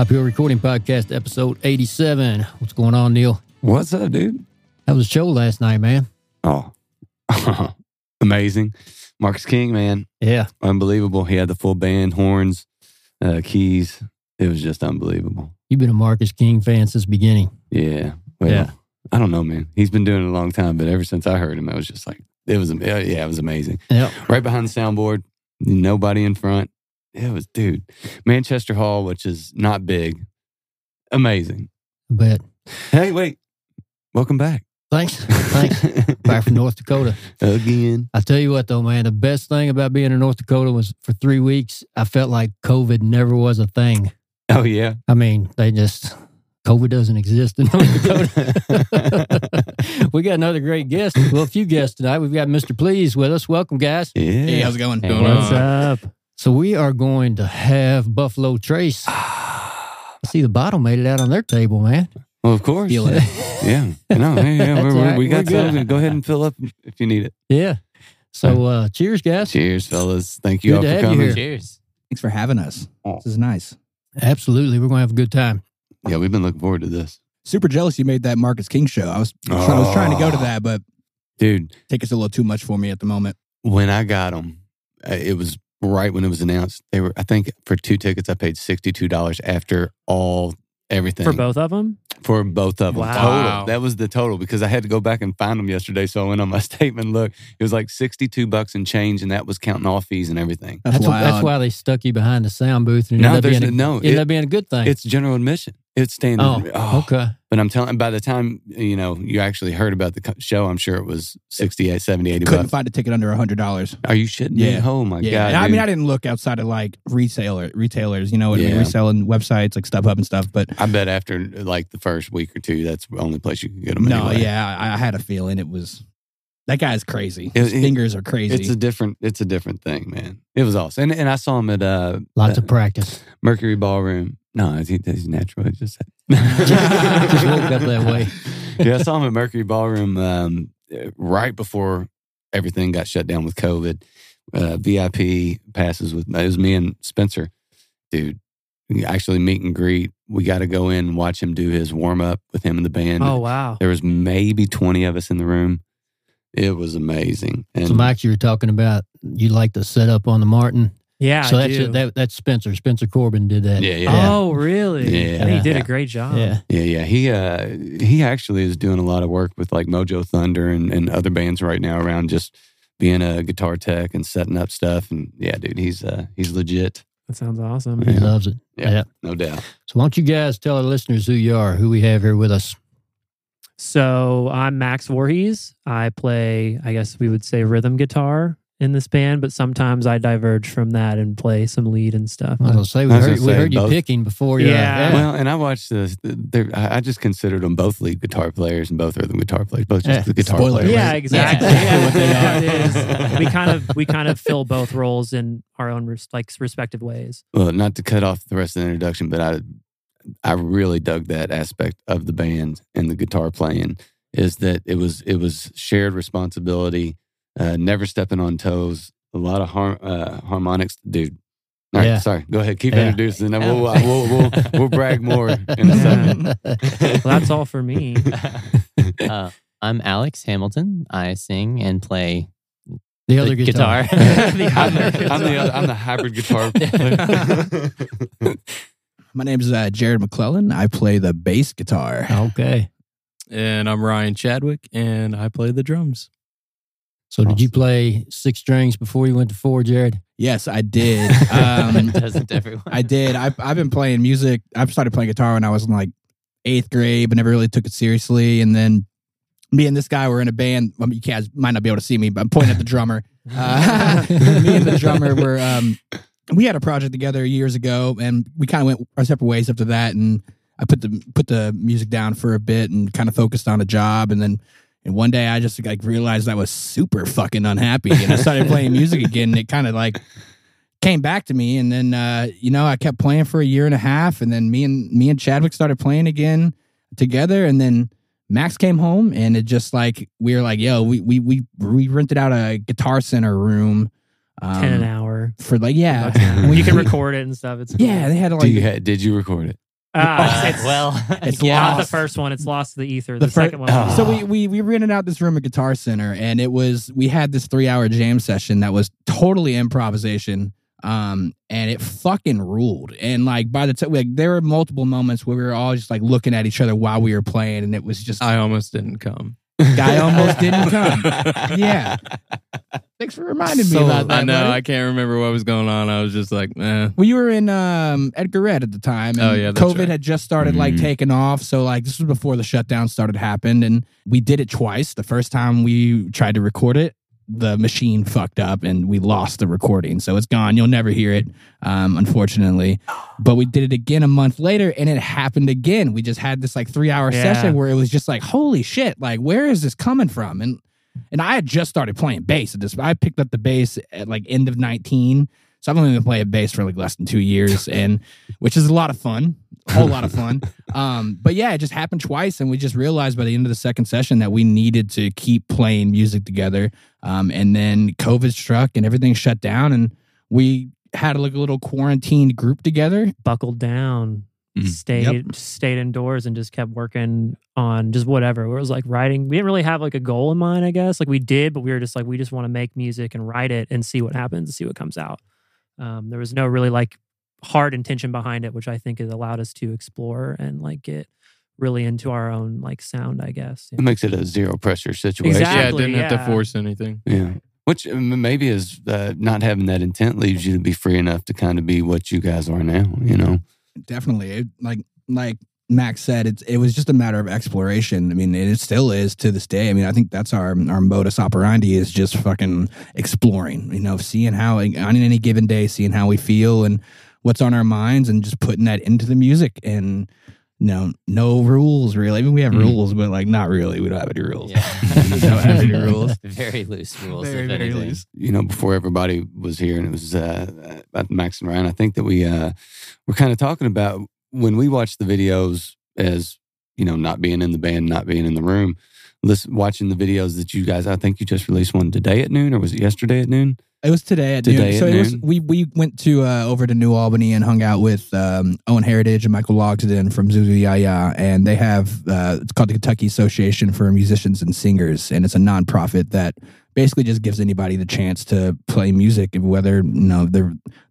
Top Hill Recording Podcast, episode 87. What's going on, Neil? What's up, dude? That was a show last night, man? Oh, amazing. Marcus King, man. Yeah. Unbelievable. He had the full band, horns, uh, keys. It was just unbelievable. You've been a Marcus King fan since the beginning. Yeah. Well, Yeah. I don't know, man. He's been doing it a long time, but ever since I heard him, I was just like, it was, yeah, it was amazing. Yeah. right behind the soundboard, nobody in front. It was, dude, Manchester Hall, which is not big, amazing. But Hey, wait, welcome back. thanks. Thanks. Back from North Dakota. Again. I tell you what, though, man, the best thing about being in North Dakota was for three weeks, I felt like COVID never was a thing. Oh, yeah. I mean, they just, COVID doesn't exist in North Dakota. we got another great guest. Well, a few guests tonight. We've got Mr. Please with us. Welcome, guys. Yeah. Hey, how's it going? Hey, Going what's on? up? So we are going to have Buffalo Trace. I see the bottle made it out on their table, man. Well, of course. Feel it. Yeah. No, yeah, yeah. We're, right. we got We're some. Go ahead and fill up if you need it. Yeah. So uh cheers, guys. Cheers, fellas. Thank you Good all to for have you coming. here. Cheers. Thanks for having us. Oh. This is nice. Absolutely. We're gonna have a good time. Yeah, we've been looking forward to this. Super jealous you made that Marcus King show. I was I was trying to go to Oh. that, but Dude, take tickets a little too much for me at the moment. when I got them, it was right when it was announced. They were, I think, for two tickets, I paid sixty-two dollars after all everything for both of them. for both of them. Wow. Total. That was the total because I had to go back and find them yesterday. So I went on my statement. Look, it was like sixty-two bucks and change, and that was counting all fees and everything. That's, That's, why, wild. that's why they stuck you behind the sound booth and it No, there's being a, no. ended It, up being a good thing. it's general admission. It's standard. oh, oh, okay. But I'm telling, by the time you know you actually heard about the show, I'm sure it was 68, 70, 80 Couldn't bucks. find a ticket under a hundred dollars. Are you shitting me? Yeah. Oh my Yeah, god! And I mean. I didn't look outside of like retailer retailers, you know, and Yeah. reselling websites like StubHub and stuff. But I bet after like the first week or two, that's the only place you can get them. no, anyway. yeah, I, I had a feeling it was that guy's crazy. His it- fingers are crazy. it's a different, it's a different thing, man. It was awesome, and and I saw him at uh, Lots uh, of practice. Mercury Ballroom. No, he's, he's natural. He just Just woke up that way. yeah, I saw him at Mercury Ballroom um, right before everything got shut down with COVID. Uh, VIP passes with it was me and Spencer, dude. we Actually, meet and greet. We got to go in and watch him do his warm up with him and the band. Oh wow! There was maybe twenty of us in the room. It was amazing. And So Max, you were talking about you like the setup on the Martin. Yeah, so I that's do. that, that's Spencer. Spencer Corbin did that. yeah, yeah, Oh really? Yeah. And he did Yeah. a great job. Yeah. yeah, yeah. He uh, he actually is doing a lot of work with like Mojo Thunder and, and other bands right now around just being a guitar tech and setting up stuff. And yeah, dude, he's uh, he's legit. That sounds awesome. He loves it. Yeah. yeah. No doubt. So why don't you guys tell our listeners who you are, who we have here with us? So I'm Max Voorhees. I play, I guess we would say, rhythm guitar in this band, but sometimes I diverge from that and play some lead and stuff. I was gonna say we was heard, gonna we heard you both. picking before. you Yeah. Well, and I watched the. the I I just considered them both lead guitar players and both rhythm guitar players, both just Yeah. the guitar Spoiler players. yeah, exactly. Yeah, what they yeah, are. it is. We kind of we kind of fill both roles in our own res- like respective ways. Well, not to cut off the rest of the introduction, but I I really dug that aspect of the band and the guitar playing is that it was it was shared responsibility, uh, never stepping on toes, a lot of har- uh, harmonics, dude. All right, Yeah. sorry. Go ahead. Keep Yeah. introducing, and we'll, uh, we'll we'll we'll brag more in a second. Well, that's all for me. uh, I'm Alex Hamilton. I sing and play the the other guitar. guitar. I'm the, I'm the other, I'm the hybrid guitar. player. My name is uh, Jared McClellan. I play the bass guitar. okay. And I'm Ryan Chadwick, and I play the drums. So did you play six strings before you went to four, Jared? Yes, I did. Um, Doesn't everyone? I did. I, I've been playing music. I started playing guitar when I was in like eighth grade, but never really took it seriously. And then me and this guy were in a band. Well, you guys might not be able to see me, but I'm pointing at the drummer. Uh, me and the drummer were. Um, we had a project together years ago, and we kind of went our separate ways after that. And I put the put the music down for a bit and kind of focused on a job, and then. And one day I just like realized I was super fucking unhappy and I started playing music again and it kind of like came back to me and then uh you know I kept playing for a year and a half and then me and me and Chadwick started playing again together and then Max came home and it just like we were like yo we we we, we rented out a guitar center room um, Ten an hour. for like yeah When you can record it and stuff. It's cool. yeah they had Do like you ha- did you record it? Ah, it's, it's, well, It's yeah. not the first one. It's lost to the ether. The The, fir- second one. Oh. So we, we we rented out this room at Guitar Center, and it was we had this three hour jam session that was totally improvisation, um, and it fucking ruled. And like by the time like there were multiple moments where we were all just like looking at each other while we were playing, and it was just I almost didn't come. Guy almost didn't come. Yeah. Thanks for reminding me about that. I know. buddy. I can't remember what was going on. I was just like, eh. Well, you were in um, Edgar Red at the time. And Oh, yeah, that's COVID right. had just started like Mhm. taking off. So like this was before the shutdown started happened, and we did it twice. The first time we tried to record it, the machine fucked up, and we lost the recording. So it's gone. You'll never hear it, um, unfortunately. But we did it again a month later, and it happened again. We just had this like three hour Yeah. session where it was just like, holy shit, like where is this coming from? And and I had just started playing bass at this. I picked up the bass at like end of nineteen. So I've only been playing bass for like less than two years, and which is a lot of fun, whole lot of fun. Um, but yeah, it just happened twice, and we just realized by the end of the second session that we needed to keep playing music together. Um, and then COVID struck, and everything shut down, and we had like a little quarantined group together. buckled down, Mhm. stayed Yep. stayed indoors and just kept working on just whatever. It was like writing. We didn't really have like a goal in mind, I guess. Like we did, but we were just like we just want to make music and write it and see what happens see what comes out. Um, there was no really like hard intention behind it, which I think has allowed us to explore and like get really into our own like sound, I guess. It makes it a zero pressure situation. yeah, Exactly, didn't have to force anything. Yeah. Which maybe is uh, not having that intent leaves you to be free enough to kind of be what you guys are now, you know? Definitely, it, like like Max said, it's it was just a matter of exploration. I mean, it still is to this day. I mean, I think that's our our modus operandi is just fucking exploring. You know, seeing how on any given day, seeing how we feel and what's on our minds, and just putting that into the music. And no, no rules really. I mean, we have Mhm. rules, but like not really. We don't have any rules. Yeah. We don't have any rules. Very loose rules. Very, very loose. you know, before everybody was here and it was uh, about Max and Ryan, I think that we uh, were kind of talking about when we watch the videos as, you know, not being in the band, not being in the room, listen, watching the videos that you guys, I think you just released one today at noon or was it yesterday at noon? It was today at Today noon. at So it was we we went to uh, over to New Albany and hung out with um, Owen Heritage and Michael Logsden from Zuzu Yaya, and they have uh, it's called the Kentucky Association for Musicians and Singers, and it's a nonprofit that basically just gives anybody the chance to play music, whether you know they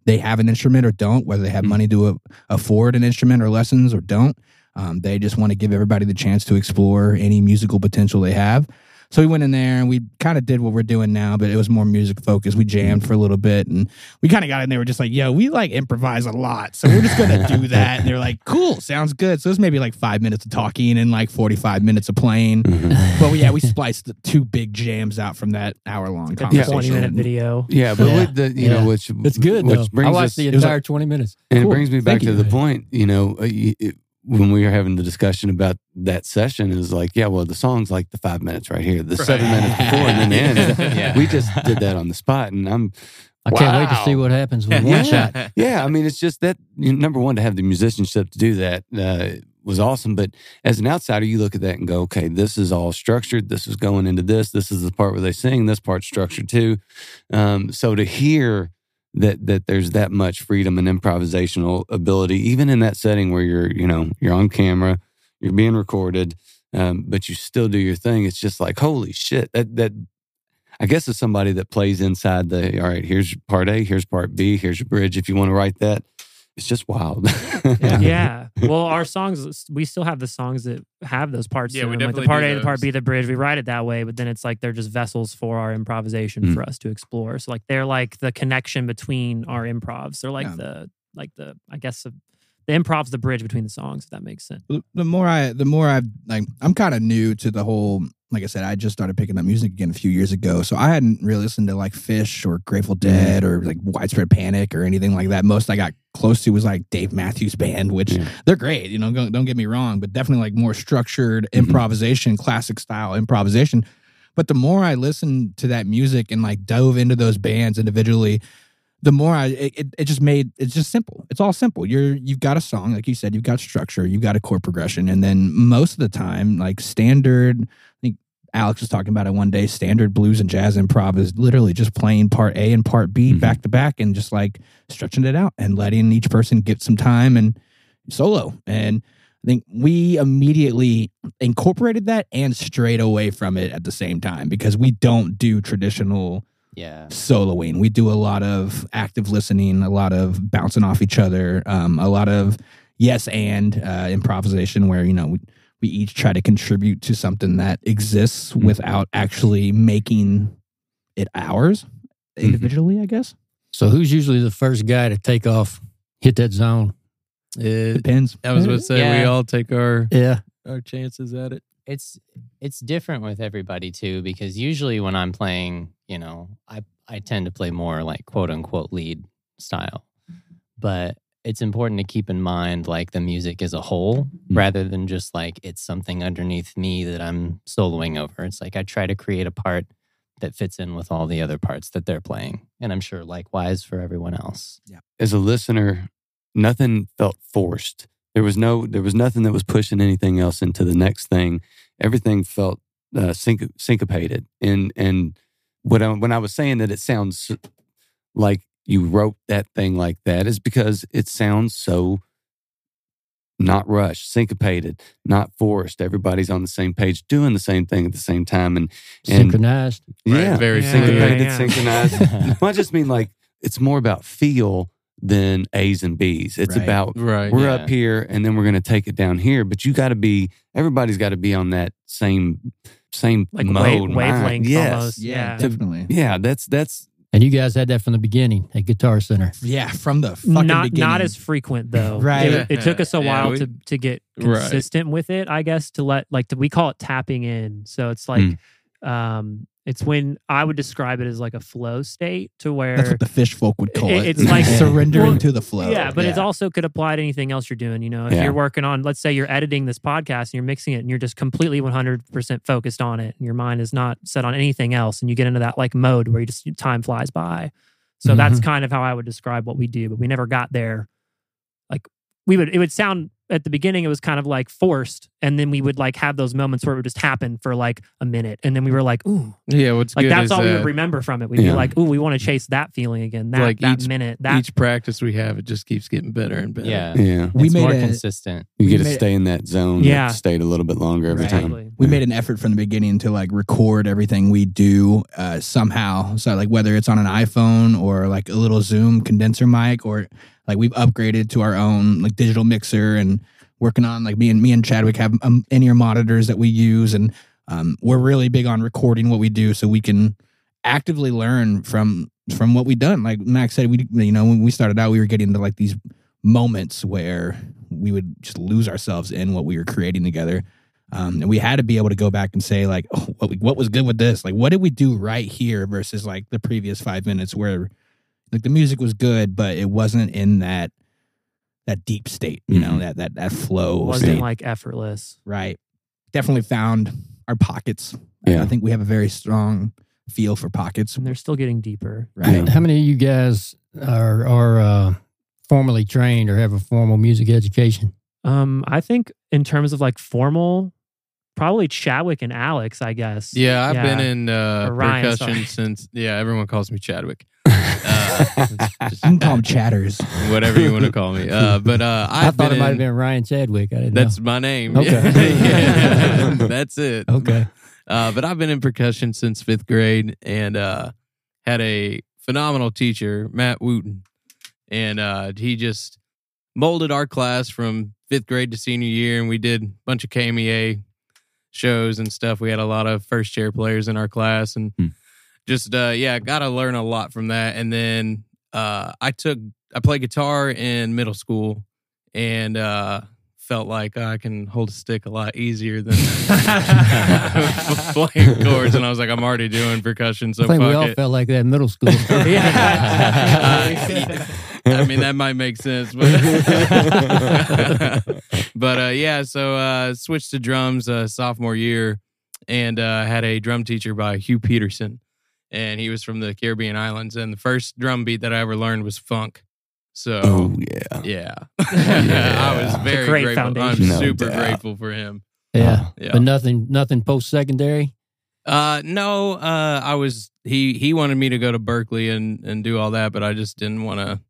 they have an instrument or don't, whether they have Mhm. money to a- afford an instrument or lessons or don't. Um, they just want to give everybody the chance to explore any musical potential they have. So we went in there and we kind of did what we're doing now, but it was more music focused. We jammed for a little bit and we kind of got in there. We're just like, yo, we like improvise a lot. So we're just going to do that. And they're like, cool, sounds good. So it was maybe like five minutes of talking and like 45 minutes of playing. But yeah, we spliced the two big jams out from that hour long conversation. twenty minute video. Yeah, but Yeah. with the, you Yeah. know, which It's good which though. I watched us, the it was entire 20 minutes. and Cool. it brings me back Thank to you. the point, you know, uh, it, when we were having the discussion about that session it was like, yeah, well, the song's like the five minutes right here, the seven minutes before, and then the end. Yeah. We just did that on the spot, and I'm I can't wait to see what happens with one Yeah. shot. yeah, I mean, it's just that you know, number one to have the musicianship to do that uh, was awesome. But as an outsider, you look at that and go, okay, this is all structured. This is going into this. This is the part where they sing. This part's structured too. Um, so to hear that that there's that much freedom and improvisational ability, even in that setting where you're you know you're on camera, you're being recorded, um, but you still do your thing. It's just like holy shit that that. I guess as somebody that plays inside the all right, here's part A, here's part B, here's your bridge. If you want to write that, it's just wild. yeah. Well, our songs, we still have the songs that have those parts. Yeah, we them, like the part do A, the part. B, the bridge. We write it that way, but then it's like they're just vessels for our improvisation Mm. for us to explore. So like they're like the connection between our improvs. They're like Yeah. the like the I guess the, the improv's the bridge between the songs. If that makes sense. the the more I, the more I like, I'm kind of new to the whole. Like I said, I just started picking up music again a few years ago, so I hadn't really listened to like Phish or Grateful Dead or like Widespread Panic or anything like that. Most I got close to was like Dave Matthews Band, which Yeah. they're great. You know, don't, don't get me wrong, but definitely like more structured Mhm. improvisation, classic style improvisation. But the more I listened to that music and like dove into those bands individually, the more I it, it, just made it's just simple. It's all simple. You're you've got a song, like you said, you've got structure, you've got a chord progression, and then most of the time, like standard. I think Alex was talking about it one day. Standard blues and jazz improv is literally just playing part A and part B Mhm. back to back, and just like stretching it out and letting each person get some time and solo. And I think we immediately incorporated that and strayed away from it at the same time because we don't do traditional Yeah. soloing. We do a lot of active listening, a lot of bouncing off each other, um, a lot of yes and uh, improvisation where, you know, we, we each try to contribute to something that exists Mhm. without actually making it ours individually, I guess. So who's usually the first guy to take off, hit that zone? It, Depends. I was about to say we all take our Yeah. our chances at it. it's it's different with everybody too because usually when I'm playing, you know, I I tend to play more like quote unquote lead style. But it's important to keep in mind like the music as a whole rather than just like it's something underneath me that I'm soloing over. It's like I try to create a part that fits in with all the other parts that they're playing. And I'm sure likewise for everyone else. Yeah. As a listener, nothing felt forced. There was no, there was nothing that was pushing anything else into the next thing. Everything felt uh, sync- syncopated. And and when I, when I was saying that it sounds like you wrote that thing like that is because it sounds so not rushed, syncopated, not forced. Everybody's on the same page, doing the same thing at the same time, and and Synchronized. Right, yeah, very Yeah, syncopated, yeah, yeah. synchronized. well, I just mean like it's more about feel than A's and B's. It's Right. about Right. we're Yeah. up here and then we're going to take it down here. But you got to be everybody's got to be on that same same Like mode, wave, mind. wavelength Yes, almost. Yeah. definitely. yeah. That's that's And you guys had that from the beginning at Guitar Center. Yeah, from the fucking not beginning. not as frequent though. Right. It, it took us a Yeah, while we- to to get Right. consistent with it. I guess to let like to, we call it tapping in. So it's like Hmm. um it's when I would describe it as like a flow state to where That's what the Phish folk would call It- it. it's like- surrendering Well, to the flow. Yeah, but it also could apply to anything else you're doing. You know, if Yeah. you're working on, let's say you're editing this podcast and you're mixing it and you're just completely 100% focused on it and your mind is not set on anything else and you get into that like mode where you just time flies by. So that's mm-hmm. kind of how I would describe what we do, but we never got there. Like we would, it would sound at the beginning, it was kind of like forced. And then we would like have those moments where it would just happen for like a minute. And then we were like, ooh, Yeah, what's like good that's is all we uh, would remember from it. We'd Yeah. be like, ooh, we want to chase that feeling again. That, Like that each- minute, that each practice we have, it just keeps getting better and better. Yeah. yeah. We it's made more a- consistent. You We get to stay in that zone, Yeah. that state a little bit longer every Right. time. Exactly. we Yeah. made an effort from the beginning to like record everything we do uh, somehow. So like whether it's on an iPhone or like a little Zoom condenser mic, or like we've upgraded to our own like digital mixer and working on like me and me and Chadwick have um, in-ear monitors that we use, and um, we're really big on recording what we do so we can actively learn from from what we've done. Like Max said, we you know when we started out, we were getting into like these moments where we would just lose ourselves in what we were creating together. Um, and we had to be able to go back and say like, oh, what, what was good with this? Like, what did we do right here versus like the previous five minutes where like the music was good, but it wasn't in that that deep state, you know, Mhm. that that that flow wasn't state. like effortless. right. Definitely found our pockets. Yeah. I think we have a very strong feel for pockets. And they're still getting deeper. Right. Yeah. How many of you guys are are uh, formally trained or have a formal music education? Um, I think in terms of like formal probably Chadwick and Alex, I guess. Yeah, I've been in uh, Ryan, percussion sorry. since. Yeah, everyone calls me Chadwick. Uh, it's You can call them chatters. whatever you want to call me. Uh, but uh, I I've thought been it might have been Ryan Chadwick. I didn't That's know. my name. Okay. Yeah, that's it. Okay. Uh, but I've been in percussion since fifth grade and uh, had a phenomenal teacher, Matt Wooten. And uh, he just molded our class from fifth grade to senior year. And we did a bunch of KMEA shows and stuff. We had a lot of first chair players in our class. And Hmm. just, uh, yeah, got to learn a lot from that. And then uh, I took, I played guitar in middle school and uh, felt like I can hold a stick a lot easier than playing chords. And I was like, I'm already doing percussion, so I think fuck we all it. felt like that in middle school. Uh, I mean, that might make sense, but but uh, yeah. So uh, switched to drums uh, sophomore year, and uh, had a drum teacher by Hugh Peterson, and he was from the Caribbean islands. And the first drum beat that I ever learned was funk. So oh yeah. yeah, I was very great grateful. I'm. No super doubt. grateful for him. yeah. Yeah. But nothing nothing post secondary. Uh no, uh I was he he wanted me to go to Berklee and and do all that, but I just didn't want to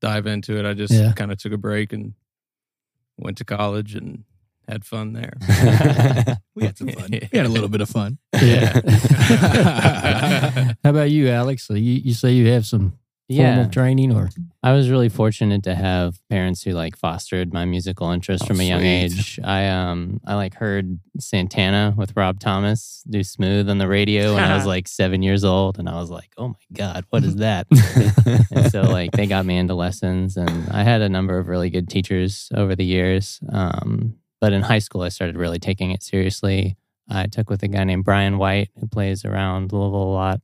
dive into it. I just Yeah. kind of took a break and went to college and had fun there. We had some fun. We had a little bit of fun. Yeah. How about you, Alex? You, you say you have some formal Yeah. training or I was really fortunate to have parents who like fostered my musical interest Oh, from a young age. I um I like heard Santana with Rob Thomas do smooth on the radio when I was like seven years old, and I was like, oh my god, what is that? and so like they got me into lessons, and I had a number of really good teachers over the years. Um, but in high school, I started really taking it seriously. I took with a guy named Brian White who plays around Louisville a lot.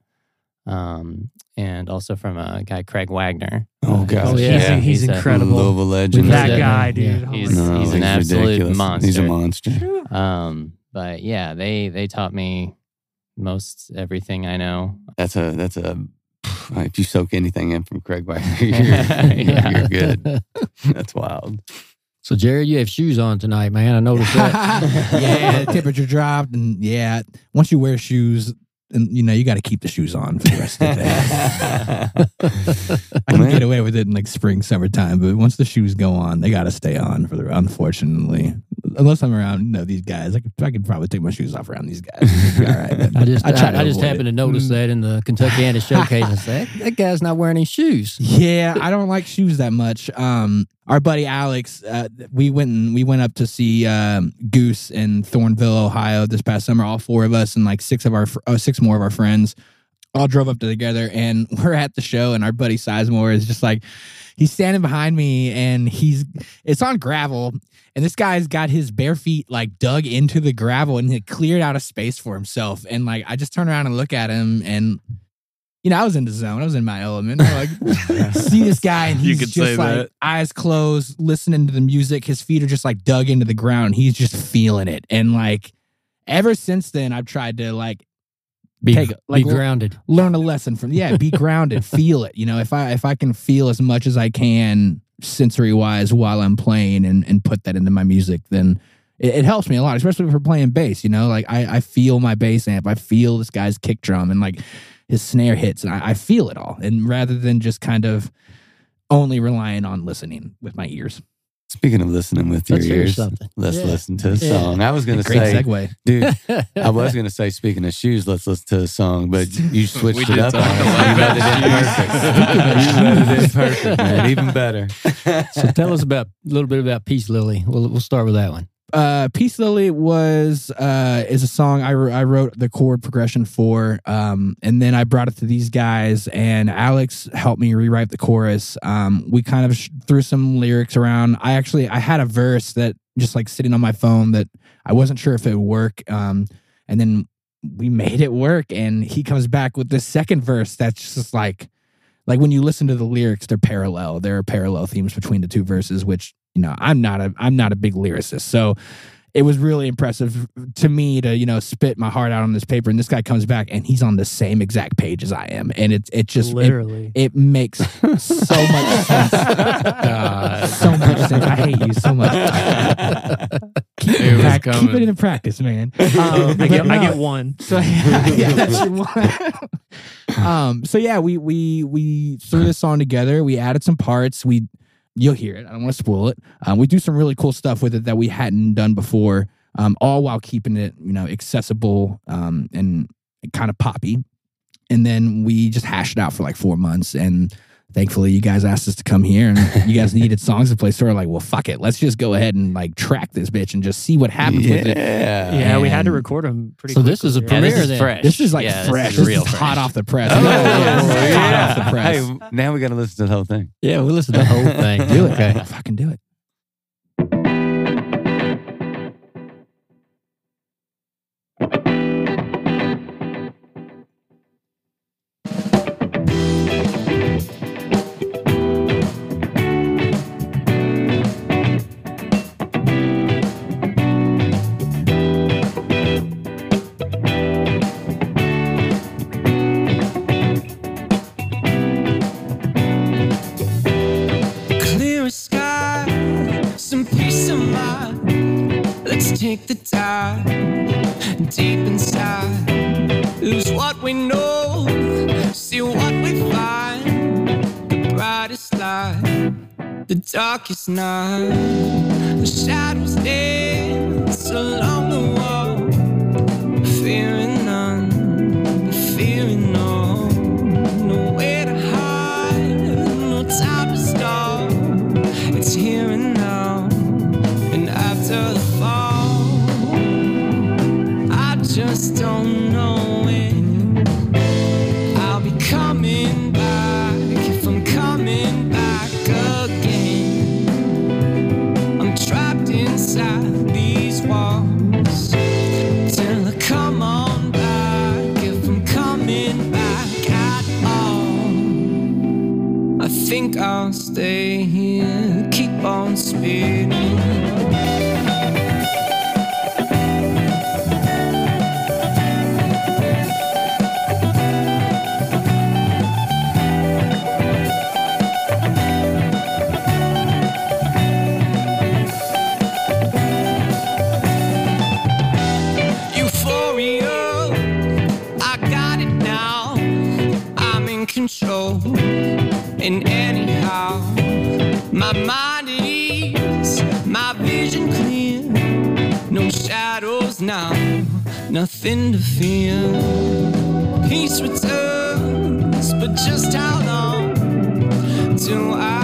Um, and also from a guy Craig Wagner. Oh, Uh, gosh, Oh, yeah. yeah. He's, He's a- incredible. Louisville legend. that guy, dude. Yeah. Oh He's- No, he's an absolute ridiculous. He's a monster. monster. Um, but yeah, they they taught me most everything I know. That's a that's a. If you soak anything in from Craig Wagner, you're, you're, Yeah. you're good. That's wild. So Jared, you have shoes on tonight, man. I noticed that. yeah, the temperature dropped, and yeah, once you wear shoes, and you know you got to keep the shoes on for the rest of the day. I can get away with it in like spring, summertime, but once the shoes go on, they got to stay on for the. Unfortunately, unless I'm around, you know, these guys, I could I could probably take my shoes off around these guys. All right. I just I, to I just happened it. to notice Mm. that in the Kentuckiana showcase. I said that, that guy's not wearing any shoes. Yeah, I don't like shoes that much. Um, our buddy Alex, uh, we went and we went up to see um, Goose in Thornville, Ohio, this past summer. All four of us and like six of our uh, six more of our friends all drove up together, and we're at the show. And our buddy Sizemore is just like he's standing behind me, and he's it's on gravel. And this guy's got his bare feet like dug into the gravel and he cleared out a space for himself. And like I just turn around and look at him and you know, I was in the zone. I was in my element. I'm like, see this guy, and You he's just like that. eyes closed, listening to the music. His feet are just like dug into the ground. He's just feeling it. And like, ever since then, I've tried to like Be, Take- like- be grounded. learn a lesson from. Yeah, be grounded, feel it. You know, if I if I can feel as much as I can sensory wise while I'm playing and and put that into my music, then. It, it helps me a lot, especially if we're playing bass. You know, like I, I feel my bass amp. I feel this guy's kick drum and like his snare hits, and I, I feel it all. And rather than just kind of only relying on listening with my ears. Speaking of listening with your Let's hear ears, something. let's Yeah. listen to a Yeah. song. I was going to Great say, segue. dude, I was going to say, speaking of shoes, let's listen to a song, but you switched it up. on us. You about read it in perfect. You read it in perfect, man. Even better. so tell us about a little bit about Peace Lily. We'll we'll start with that one. Uh, Peace Lily was uh, is a song I, I wrote the chord progression for, um, and then I brought it to these guys, and Alex helped me rewrite the chorus. Um, we kind of sh- threw some lyrics around. I actually I had a verse that just like sitting on my phone that I wasn't sure if it would work, um, and then we made it work. And he comes back with this second verse that's just like like when you listen to the lyrics, they're parallel. There are parallel themes between the two verses, which you know I'm not a I'm not a big lyricist, so it was really impressive to me to you know spit my heart out on this paper. And this guy comes back and he's on the same exact page as I am, and it it just it, literally. it makes so much sense. God. so much sense. I hate you so much. Keep, It was prac- keep it in practice, man. Um, I but get, I get one. So yeah, yeah, that's your one. um, so yeah, we we we threw this song together. We added some parts. We you'll hear it. I don't want to spoil it. Um, we do some really cool stuff with it that we hadn't done before. Um, all while keeping it you know accessible um, and kind of poppy. And then we just hashed it out for like four months and. Thankfully, you guys asked us to come here, and you guys needed songs to play. So we're like, "Well, fuck it, let's just go ahead and like track this bitch and just see what happens with it." Yeah. Yeah, we had to record them pretty. So this quickly, is a yeah. Yeah, premiere this is fresh. This is like Yeah, fresh. This This is real is fresh. hot off the press. Oh, Yeah, this hot off the press. Hey, now we got to listen to the whole thing. Yeah, We listen to the whole thing. do it. Okay. Fucking do it. Take the time deep inside. Lose what we know, see what we find. The brightest light, the darkest night. The shadows dance along the wall, I'll stay here, keep on spinning. Euphoria, I got it now. I'm in now, nothing to fear. Peace returns, but just how long do I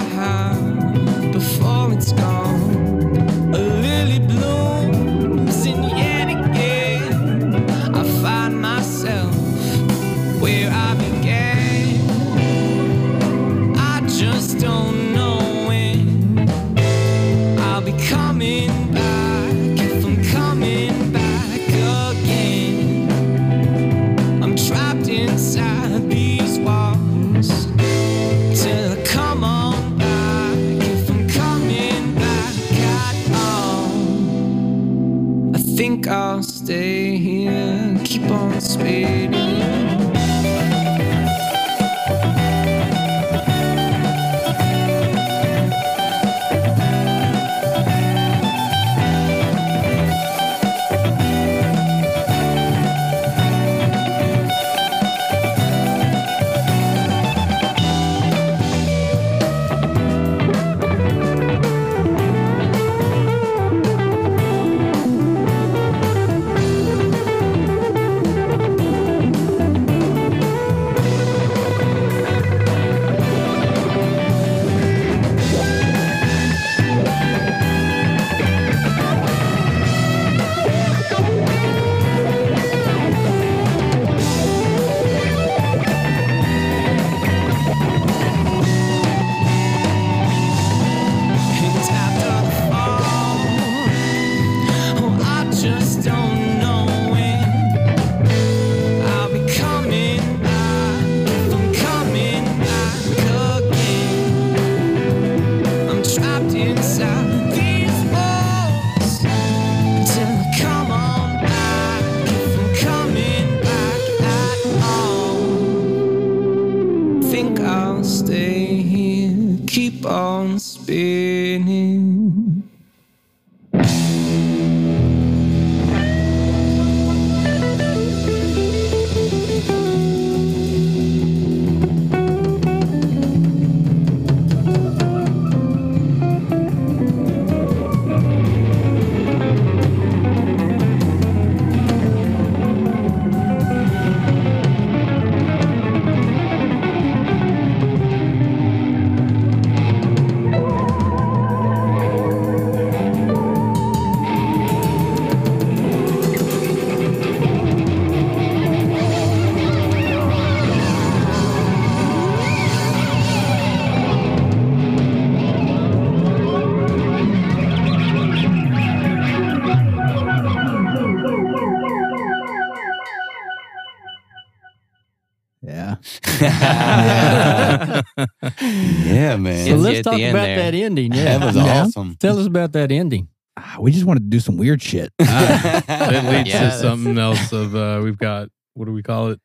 the end about there. that ending. Yeah, that was Yeah. awesome. Tell us about that ending. Ah, we just wanted to do some weird shit. Uh, It leads Yeah, to that's- something else. Of uh, we've got what do we call it?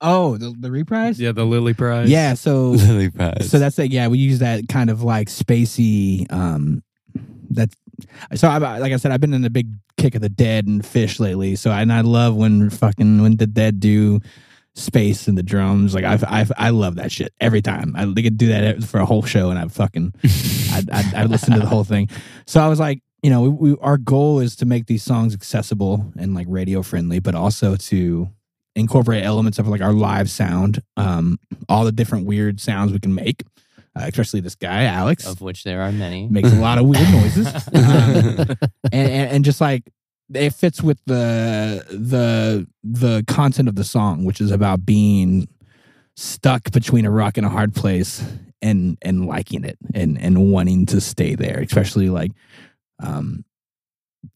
oh, the, the reprise? Yeah, the Lily Prize. Yeah, so Lily Prize. so that's it. Yeah, we use that kind of like spacey. Um, that's so. I, like I said, I've been in the big kick of the Dead and Phish lately. So and I love when fucking when the Dead do space and the drums. Like I I I love that shit every time. I they could do that for a whole show, and I fucking I I I'd listen to the whole thing. So I was like. You know, we, we, our goal is to make these songs accessible and like radio friendly, but also to incorporate elements of like our live sound, um, all the different weird sounds we can make. Uh, especially this guy Alex of which there are many. makes a lot of weird noises, um, and, and and just like it fits with the the the content of the song, which is about being stuck between a rock and a hard place and and liking it and and wanting to stay there, especially like um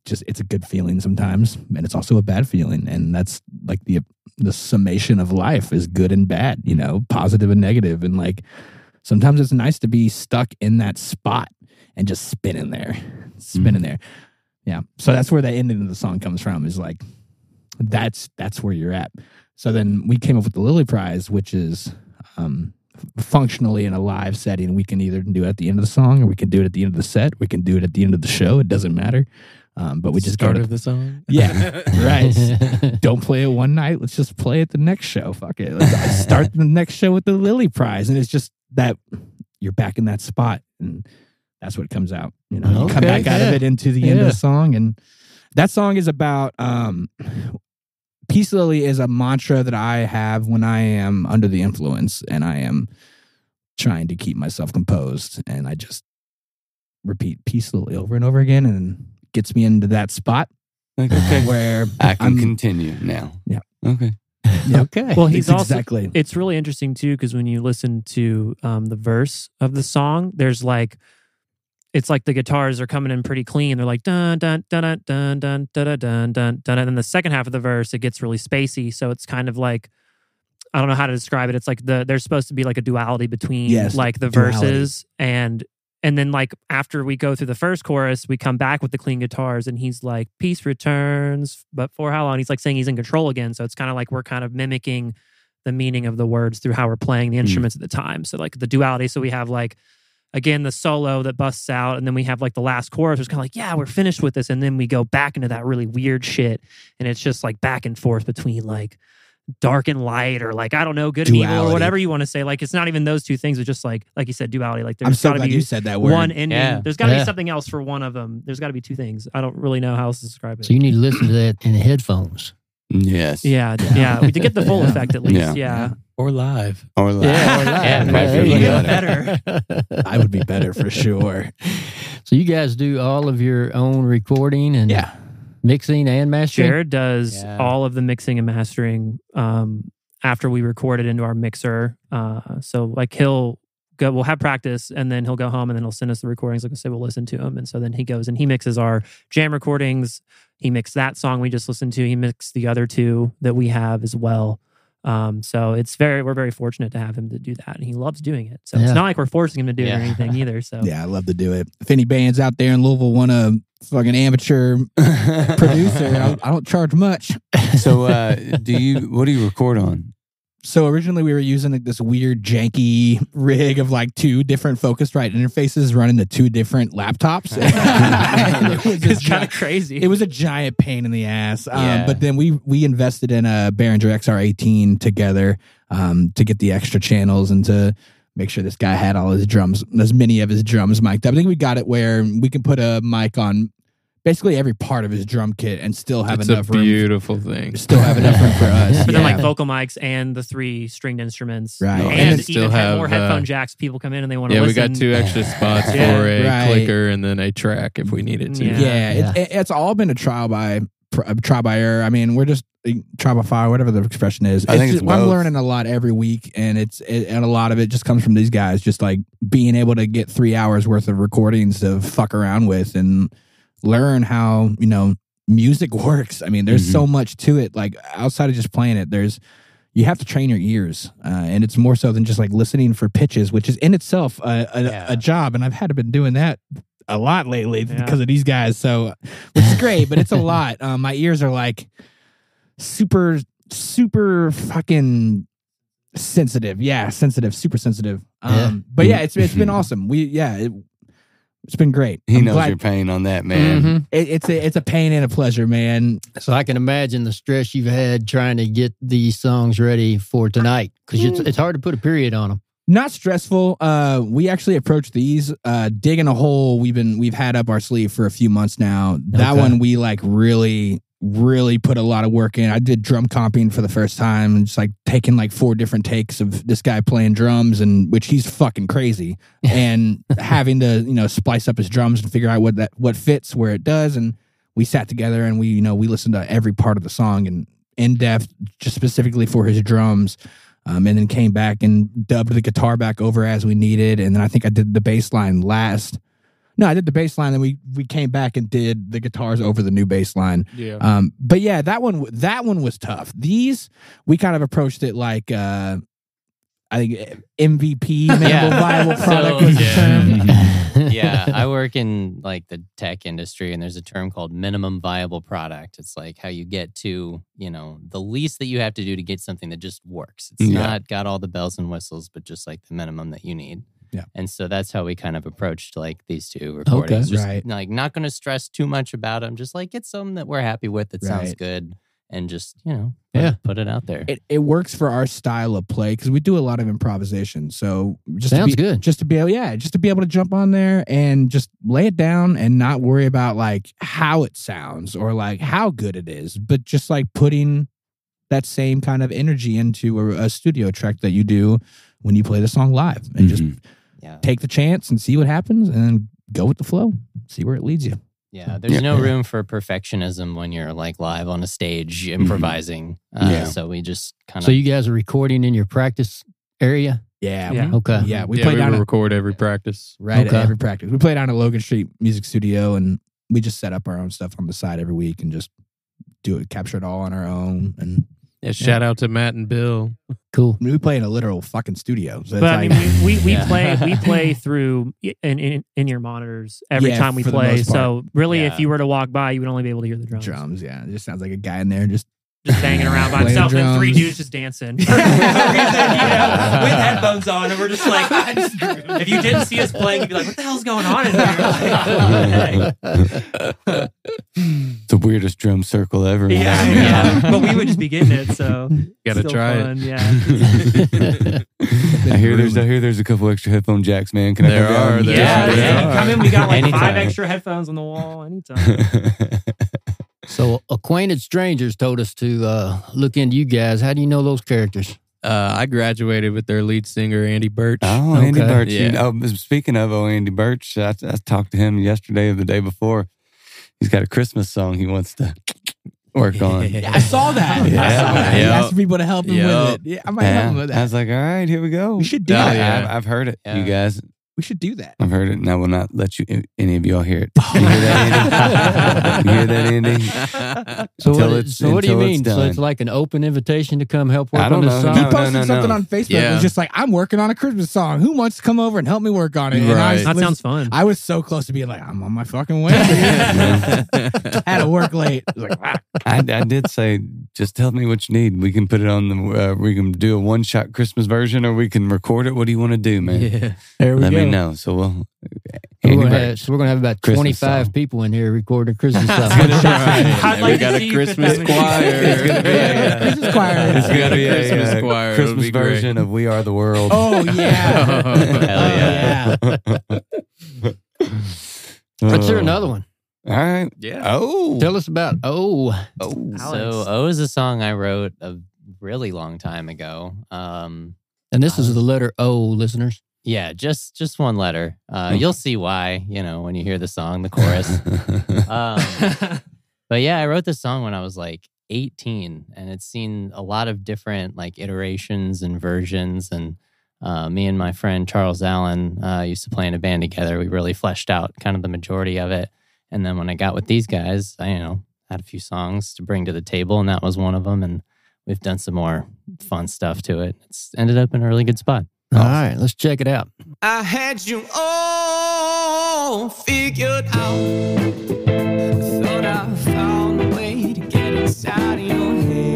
just it's a good feeling sometimes and it's also a bad feeling and that's like the the summation of life is good and bad you know positive and negative and like sometimes it's nice to be stuck in that spot and just spinning there spinning there yeah so that's where the ending of the song comes from is like that's that's where you're at so then we came up with the lily prize which is um functionally in a live setting we can either do it at the end of the song or we can do it at the end of the set we can do it at the end of the show it doesn't matter um, but we just Start go to of the song. yeah right don't play it one night. Let's just play it the next show. Fuck it. Let's start the next show with the Lily Prize, and it's just that you're back in that spot, and that's what comes out. You know, you come Okay, back out of it into the end of the song, and that song is about um, peace lily is a mantra that I have when I am under the influence and I am trying to keep myself composed, and I just repeat peace lily over and over again, and gets me into that spot Like, okay, where I can I'm- continue now. Yeah. Okay. Okay. Well, he's It's also exactly it's really interesting too because when you listen to um, the verse of the song, there's like it's like the guitars are coming in pretty clean. They're like dun dun dun dun dun dun dun dun dun dun, and then the second half of the verse it gets really spacey. So it's kind of like I don't know how to describe it. It's like the there's supposed to be like a duality between Yes, like the duality. verses and and then like after we go through the first chorus, we come back with the clean guitars and he's like peace returns, but for how long? He's like saying he's in control again. So it's kind of like we're kind of mimicking the meaning of the words through how we're playing the hmm. instruments at the time. So like the duality. So we have like again the solo that busts out, and then we have like the last chorus, which is kind of like, yeah, we're finished with this, and then we go back into that really weird shit, and it's just like back and forth between like dark and light, or like I don't know, good and evil, or whatever you want to say. Like it's not even those two things. It's just like like you said, duality. Like I'm there's so got to be you said that word. one ending. Yeah. There's got to Yeah. be something else for one of them. There's got to be two things. I don't really know how else to describe it. so you need to listen to that in the headphones. Yes. yeah, yeah. We to get the full effect at least. Yeah. Yeah. Or live. Or like, Yeah, might there be you go. better. I would be better for sure. So you guys do all of your own recording and Yeah. mixing and mastering. Jared does Yeah. all of the mixing and mastering um, after we record it into our mixer. Uh, so like he'll go, we'll have practice, and then he'll go home, and then he'll send us the recordings. Like I said, we'll listen to them, and so then he goes and he mixes our jam recordings. He mixed that song we just listened to. He mixed the other two that we have as well. Um, so it's very we're very fortunate to have him to do that, and he loves doing it. So Yeah. it's not like we're forcing him to do it or anything either. So Yeah, I love to do it. If any bands out there in Louisville want a fucking amateur producer, I, I don't charge much. so, uh, do you? What do you record on? So originally we were using like this weird janky rig of like two different Focusrite interfaces running to two different laptops. It was it's kind of crazy. it was a giant pain in the ass. Um, Yeah. But then we we invested in a Behringer XR18 together um, to get the extra channels and to make sure this guy had all his drums, as many of his drums mic'd up. I think we got it where we can put a mic on basically every part of his drum kit and still have it's a enough room. beautiful thing. Still have enough room for us. But then like vocal mics and the three stringed instruments. Right. And, And then even still have have, more uh, headphone jacks. People come in and they want to Yeah, we got two extra spots Yeah. for a Right. clicker and then a track if we needed to. Yeah. yeah, It's, it- it's all been a trial by uh, trial by error. I mean, we're just uh, trial by fire, whatever the expression is. I think just- it's I'm learning a lot every week, and it's it, and a lot of it just comes from these guys, just like being able to get three hours worth of recordings to fuck around with and learn how you know music works. I mean, there's Mhm. so much to it. Like outside of just playing it, there's you have to train your ears, uh, and it's more so than just like listening for pitches, which is in itself a, a, Yeah. a job. And I've had to been doing that a lot lately Yeah. because of these guys. So, which is great, but it's a lot. Um, my ears are like super, super fucking sensitive. Yeah, sensitive, super sensitive. Um, Yeah. but yeah, it's it's been awesome. We yeah, it, it's been great. He I'm knows glad- your pain on that, man. Mhm. it, it's a it's a pain and a pleasure, man. So I can imagine the stress you've had trying to get these songs ready for tonight because it's, it's hard to put a period on them. Not stressful. Uh, we actually approached these uh, digging a hole. We've been we've had up our sleeve for a few months now. That Okay. one we like really really put a lot of work in. I did drum comping for the first time and just like taking like four different takes of this guy playing drums and which he's fucking crazy and having to you know splice up his drums and figure out what that what fits where it does and we sat together and we you know we listened to every part of the song and in depth just specifically for his drums um, and then came back and dubbed the guitar back over as we needed and then i think i did the bass line last no i did the bass line and we we came back and did the guitars over the new bass line Yeah. um, but yeah, that one that one was tough. These we kind of approached it like uh, I think MVP minimal Yeah. viable So, product was the yeah. term. yeah, I work in like the tech industry, and there's a term called minimum viable product. It's like how you get to, you know, the least that you have to do to get something that just works. It's Yeah. not got all the bells and whistles, but just like the minimum that you need. Yeah. And so that's how we kind of approached like these two recordings. Just, Right. Like not going to stress too much about them. Just like get something that we're happy with that sounds good, and just you know, put, Yeah. put it out there. It, it works for our style of play because we do a lot of improvisation. So just Sounds to be, good. Just to be able, yeah, just to be able to jump on there and just lay it down and not worry about like how it sounds or like how good it is, but just like putting that same kind of energy into a, a studio track that you do when you play the song live and just Mhm. Yeah. take the chance and see what happens and go with the flow, see where it leads you. Yeah, there's Yeah. no room for perfectionism when you're like live on a stage improvising. Uh, Yeah. So we just kind of. So you guys are recording in your practice area? Yeah. Yeah. Okay. Yeah. We yeah, play we down would record every practice. right Okay. at every practice. We play down at Logan Street Music Studio and we just set up our own stuff on the side every week and just do it, capture it all on our own. And Yeah, shout out to Matt and Bill. Cool. I mean, we play in a literal fucking studio. So But I like, mean, we, we, we Yeah. play we play through in in, in your monitors every Yeah, time we play. So really, Yeah. if you were to walk by, you would only be able to hear the drums, drums. Yeah. It just sounds like a guy in there just just banging around by Playing himself, and three dudes just dancing reason, you know, with headphones on, and we're just like, if you didn't see us playing, you'd be like, what the hell's going on in here? Like, the weirdest drum circle ever. yeah, Yeah. yeah, but we would just be getting it. So Gotta try fun, it. Yeah. I hear there's I hear there's a couple extra headphone jacks, man. Can There I come down? are, there Yeah, are, yeah. are. Come in. We got like five extra headphones on the wall. Anytime. So acquainted strangers told us to uh, look into you guys. How do you know those characters? Uh, I graduated with their lead singer Andy Birch. Oh, Andy Okay. Birch. You know, speaking of oh, Andy Birch, I, I talked to him yesterday or the day before. He's got a Christmas song he wants to work on. Yeah, I saw that. I saw that. He asked people to help him Yep. with it. Yeah, I might help him with I was like, all right, here we go. We should do Oh, that. yeah. I've, I've heard it, Yeah. you guys. We should do that. I've heard it, and I will not let you any of y'all hear it. You hear that, Andy? you hear that, Andy? So, Until what, it's- so what do you until it's mean? So done. it's like an open invitation to come help work I on don't this know. song? He No, posted no, no, something no. on Facebook. It Yeah. was just like, I'm working on a Christmas song. Who wants to come over and help me work on it? And I Right. was, That was- sounds fun. I was so close to being like, I'm on my fucking way. I Had to work late. I was like, wow. I, I did say, just tell me what you need. We can put it on the. Uh, we can do a one shot Christmas version, or we can record it. What do you want to do, man? yeah. There we Let go. Me know. So we'll. We're gonna have, so we're gonna have about Christmas 25 song. people in here recording a Christmas song. Right. I'd And like we got a Christmas choir. It's gonna be a, Christmas choir. It's gonna be a Christmas choir. Christmas be great. version of "We Are the World." Oh, yeah. Hell Oh, yeah. Let's hear Oh. another one. All right. Yeah. Oh. Tell us about oh. oh. So Alex. O is a song I wrote a really long time ago. Um, And this is the letter O, listeners. Yeah, just just one letter. Uh, you'll see why, you know, when you hear the song, the chorus. um, but yeah, I wrote this song when I was like 18, and it's seen a lot of different like iterations and versions. And uh, me and my friend Charles Allen uh, used to play in a band together. We really fleshed out kind of the majority of it. And then when I got with these guys, I you know had a few songs to bring to the table, and that was one of them. And we've done some more fun stuff to it. It's ended up in a really good spot. All right, let's check it out. I had you all figured out. Thought I found a way to get inside your head.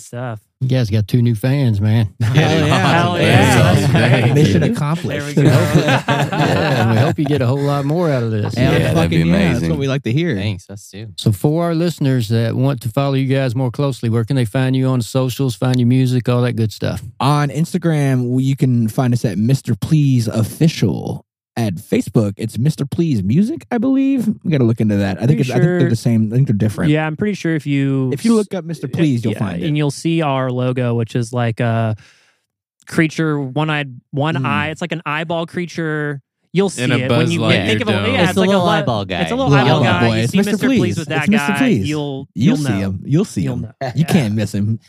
Good stuff. you guys got two new fans, man. Hell yeah. Hell That's yeah. awesome. Mission accomplished. There we go. yeah, and we hope you get a whole lot more out of this. Hell Yeah, that'd be fucking yeah, That's what we like to hear. Thanks, us too. So for our listeners that want to follow you guys more closely, where can they find you on socials, find your music, all that good stuff? On Instagram, you can find us at Mr. Please Official. At Facebook, it's Mr. Please Music, I believe. We got to look into that. I think it's, I think they're the same. I think they're different. Yeah, I'm pretty sure if you If you look up Mr. Please, you'll Yeah, find it. and you'll see our logo, which is like a creature, one-eyed, one Mm. eye. It's like an eyeball creature. You'll see And a it Buzz when you Lightyear think of a dome. yeah. It's It's, the like little a li- eyeball guy. It's a little Little eyeball eyeball guy. boy. You It's see Mr. Mr. Please. Please with that It's Mr. guy. Please. You'll You'll, you'll see know. him. You'll see You'll him. know. You can't miss him.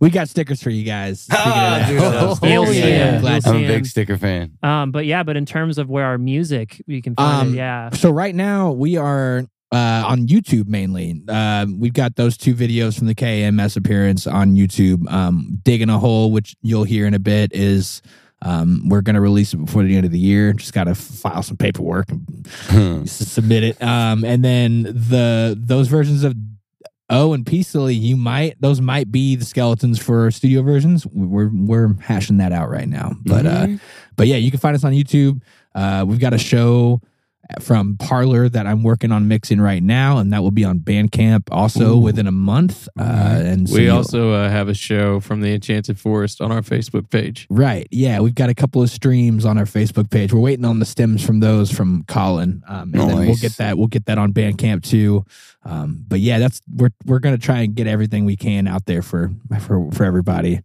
We got stickers for you guys. Speaking. Dude, I Oh, You'll see yeah. him. Glad I'm a big sticker fan. Um, but yeah, but in terms of where our music, you can find Um, it. Yeah. So right now we are uh, on YouTube mainly. Um, we've got those two videos from the KMS appearance on YouTube. Um, Digging a hole, which you'll hear in a bit, is um, we're going to release it before the end of the year. Just got to file some paperwork and s- submit it. Um, and then the those versions of O and Peacefully, you might those might be the skeletons for studio versions. We're we're hashing that out right now, but uh, but yeah, you can find us on YouTube. Uh, we've got a show from Parlor that I'm working on mixing right now, and that will be on Bandcamp also Ooh. within a month. Uh, and so We you'll- also uh, have a show from the Enchanted Forest on our Facebook page. Right. Yeah. We've got a couple of streams on our Facebook page. We're waiting on the stems from those from Colin. Um, and then we'll get that. We'll get that on Bandcamp too. Um, but yeah, that's we're we're gonna try and get everything we can out there for for for everybody.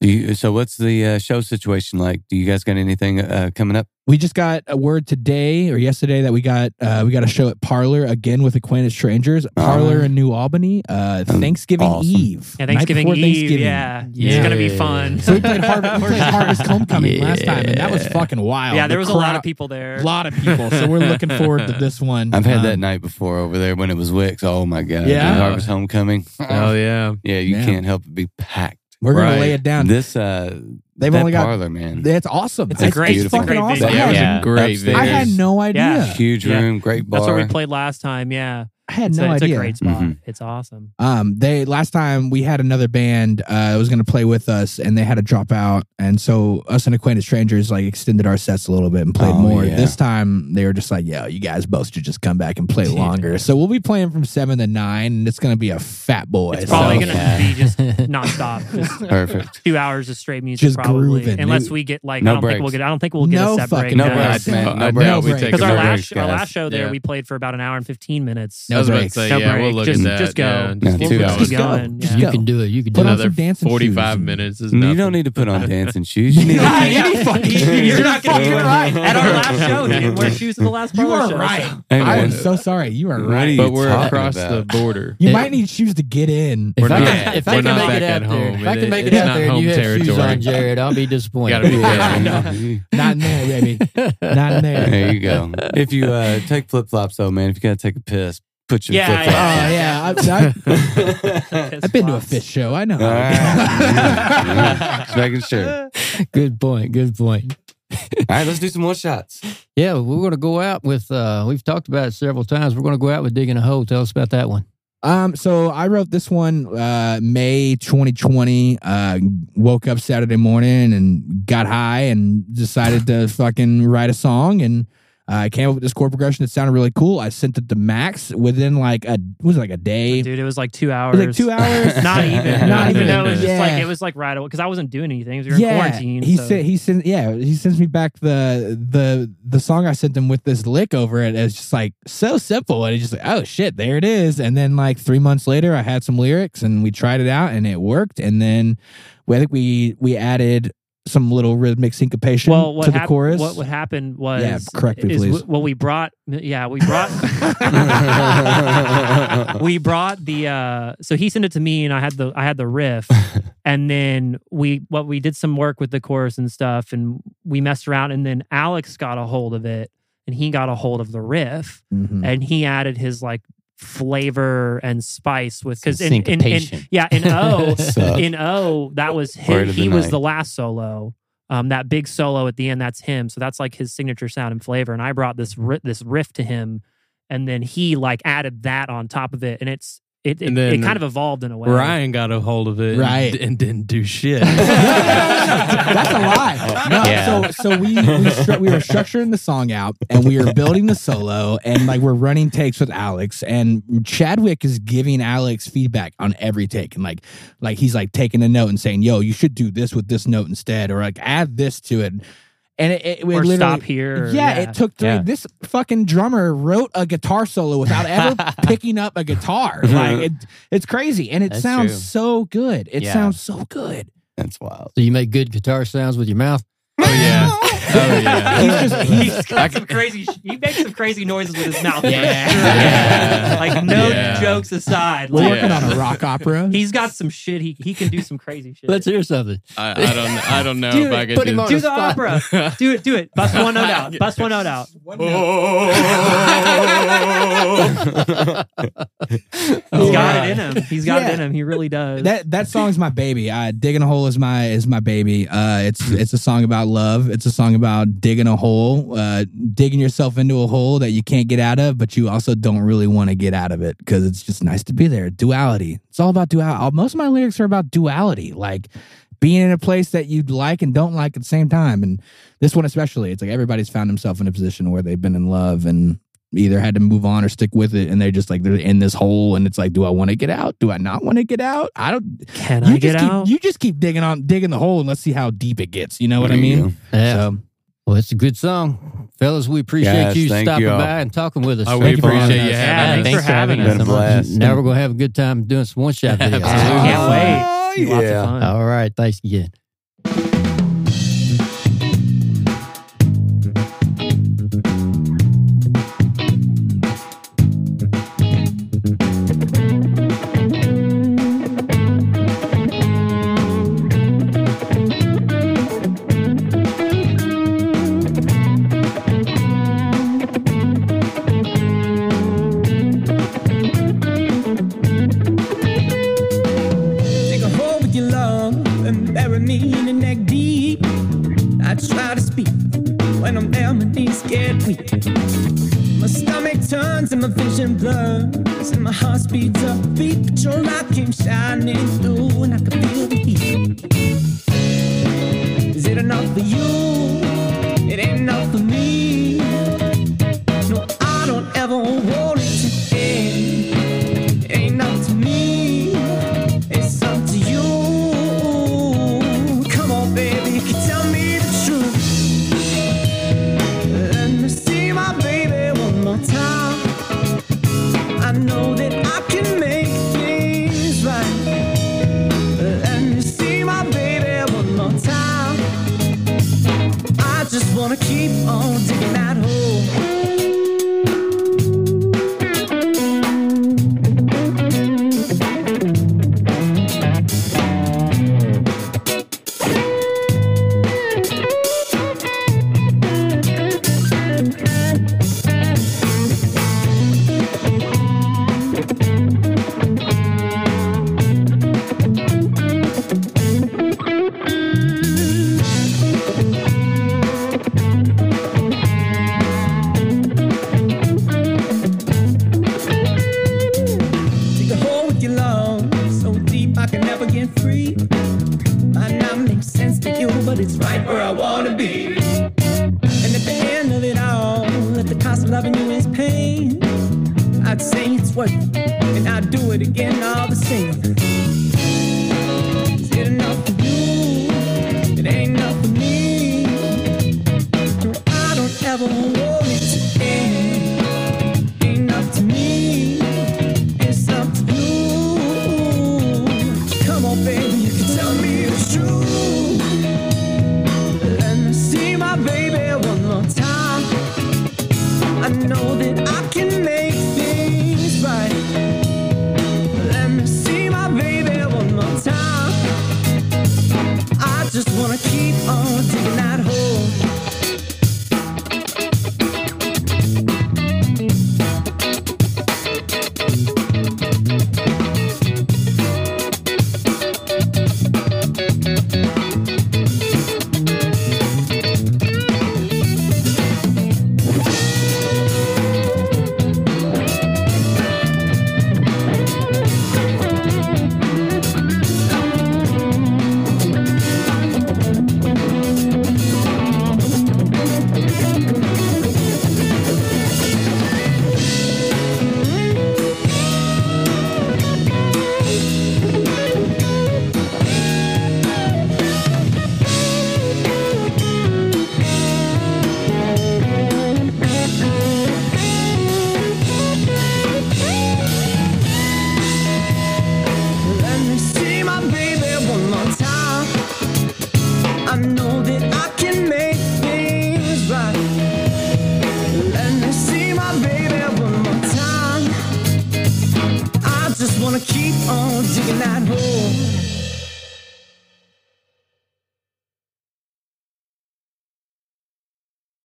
Do you, so what's the uh, show situation like? Do you guys got anything uh, coming up? We just got a word today or yesterday that we got uh, we got a show at Parlor again with Acquainted Strangers. Parlor Oh. in New Albany. Uh, Thanksgiving awesome. Eve. Yeah, Thanksgiving Eve. Thanksgiving. Yeah. Yeah. it's gonna be fun. So we played, Harvest, we played Harvest Homecoming last time, and that was fucking wild. yeah, there The was a lot of people there. A lot of people. So we're looking forward to this one. I've had that Um, night before over there when it was Wicks. Oh my god! Yeah? The Harvest Homecoming. Oh yeah, yeah, you Yeah. can't help but be packed. We're gonna Right. lay it down. This uh, They've that only got. parlor man. That's awesome. It's a great- it's it's a fucking great awesome. venue. I, that had, was a great Upstairs. I had no idea. Yeah. Huge Yeah. room, great bar. That's where we played last time. Yeah, I had it's, no a, it's idea. a great spot. Mhm. It's awesome. Um, they last time we had another band uh was gonna play with us, and they had to drop out, and so us and acquainted strangers like extended our sets a little bit and played Oh, more. yeah. This time they were just like, "Yo, you guys both should just come back and play longer." So we'll be playing from seven to nine, and it's gonna be a fat boy. It's probably so- gonna Yeah. be just nonstop, just Perfect. two hours of straight music, Just probably. grooving. Unless we get like, No I don't think we'll get. I don't think we'll get No a set fucking break. No breaks. breaks, man. I No doubt breaks. we breaks. take Because our last our last show there, Yeah. we played for about an hour and fifteen minutes. No I was about to say, No yeah, we'll look Just- at that. just go. Yeah, Yeah, just two keep hours. going. Keep. Just Yeah. You go. can do it. You can do Put on it. Another some dancing forty-five shoes and- minutes is You nothing. don't need to put on dancing shoes. You need Yeah, to any fucking- You're not gonna fucking do it right. At our last show, he didn't wear shoes in the last You are right. so- Hey, I am so sorry. You are right. you But we're across about? the border. You Yeah. might need shoes to get in. If I can, if I can make it out there, home. if I can make it out there and home you have shoes territory. on, Jared, I'll be disappointed. Gotta be Yeah, careful. you- Not in there, baby. Not in there. there you go. If you uh, take flip flops, though, man, if you gotta take a piss, put your Yeah, flip Oh yeah, I've, I've, I've been to a Phish show. I know. All how. Just making sure. good point. Good point. All right, let's do some more shots. Yeah, we're going to go out with. uh We've talked about it several times. We're going to go out with digging a hole. Tell us about that one. Um, so I wrote this one uh May 2020. Uh woke up Saturday morning and got high and decided to fucking write a song and Uh, I came up with this chord progression that sounded really cool. I sent it to Max within like a was it like a day? Dude, it was like two hours. like two hours. Not even. Not even. No, it was just like it was like right away because I wasn't doing anything. We were in quarantine. He so. said he sent yeah he sends me back the the the song I sent him with this lick over it. It's just like so simple, and he's just like oh shit, there it is. And then like three months later, I had some lyrics and we tried it out and it worked. And then I think we we added some little rhythmic syncopation well, what to the hap- chorus. What what happened was Yeah, correct me, is please. w- well, we brought yeah we brought we brought the uh so he sent it to me and I had the I had the riff and then we what we did some work with the chorus and stuff and we messed around and then Alex got a hold of it and he got a hold of the riff Mhm. and he added his like flavor and spice with because in, in, in yeah in O in O that was him he was night. the last solo. Um that big solo at the end that's him. So that's like his signature sound and flavor. And I brought this ri- this riff to him. And then he like added that on top of it, and it's it it, then it kind of evolved in a way. Ryan got a hold of it, Right. and, and didn't do shit. That's a lie. No, Yeah. So so we we, stru- we were structuring the song out and we were building the solo and like we're running takes with Alex and Chadwick is giving Alex feedback on every take and like like he's like taking a note and saying, "Yo, you should do this with this note instead," or like add this to it. And it, it, it or literally- stop here. or- yeah, it took three. Yeah. This fucking drummer wrote a guitar solo without ever picking up a guitar. Like it, it's crazy, and it That's sounds true. so good. It Yeah. sounds so good. That's wild. So you make good guitar sounds with your mouth? Oh yeah, oh yeah. He's just he's He's got some crazy. He makes some crazy noises with his mouth. Yeah. Yeah. like no Yeah. jokes aside. we're Like, working Yeah. on a rock opera. He's got some shit. He he can do some crazy shit. Let's hear something. I, I don't, I don't know Dude, if I could put do him on do the the spot. opera. Do it. Do it. Bust one note out. Bust one note out. He's got it in him. He's got Yeah. it in him. He really does. that that song's my baby. Uh, digging a hole is my is my baby. Uh, it's it's a song about love. It's a song about digging a hole, uh, digging yourself into a hole that you can't get out of, but you also don't really want to get out of it because it's just nice to be there. Duality. It's all about duality. Most of my lyrics are about duality, like being in a place that you like and don't like at the same time. And this one especially, it's like everybody's found himself in a position where they've been in love and either had to move on or stick with it and they're just like they're in this hole and it's like do i want to get out do i not want to get out i don't Can you I get just keep out? you just keep digging on digging the hole and let's see how deep it gets you know what i There you mean Yeah. so Well, it's a good song. Fellas, we appreciate Yes, you stopping you by and talking with us. Oh, we Thank you for appreciate having you us. Yeah, having thanks for having Been us. a so much. blast. Now we're going to have a good time doing some one shot videos. Absolutely. Can't wait. Oh, yeah. All right. Thanks again. My up your light came shining tell me the truth.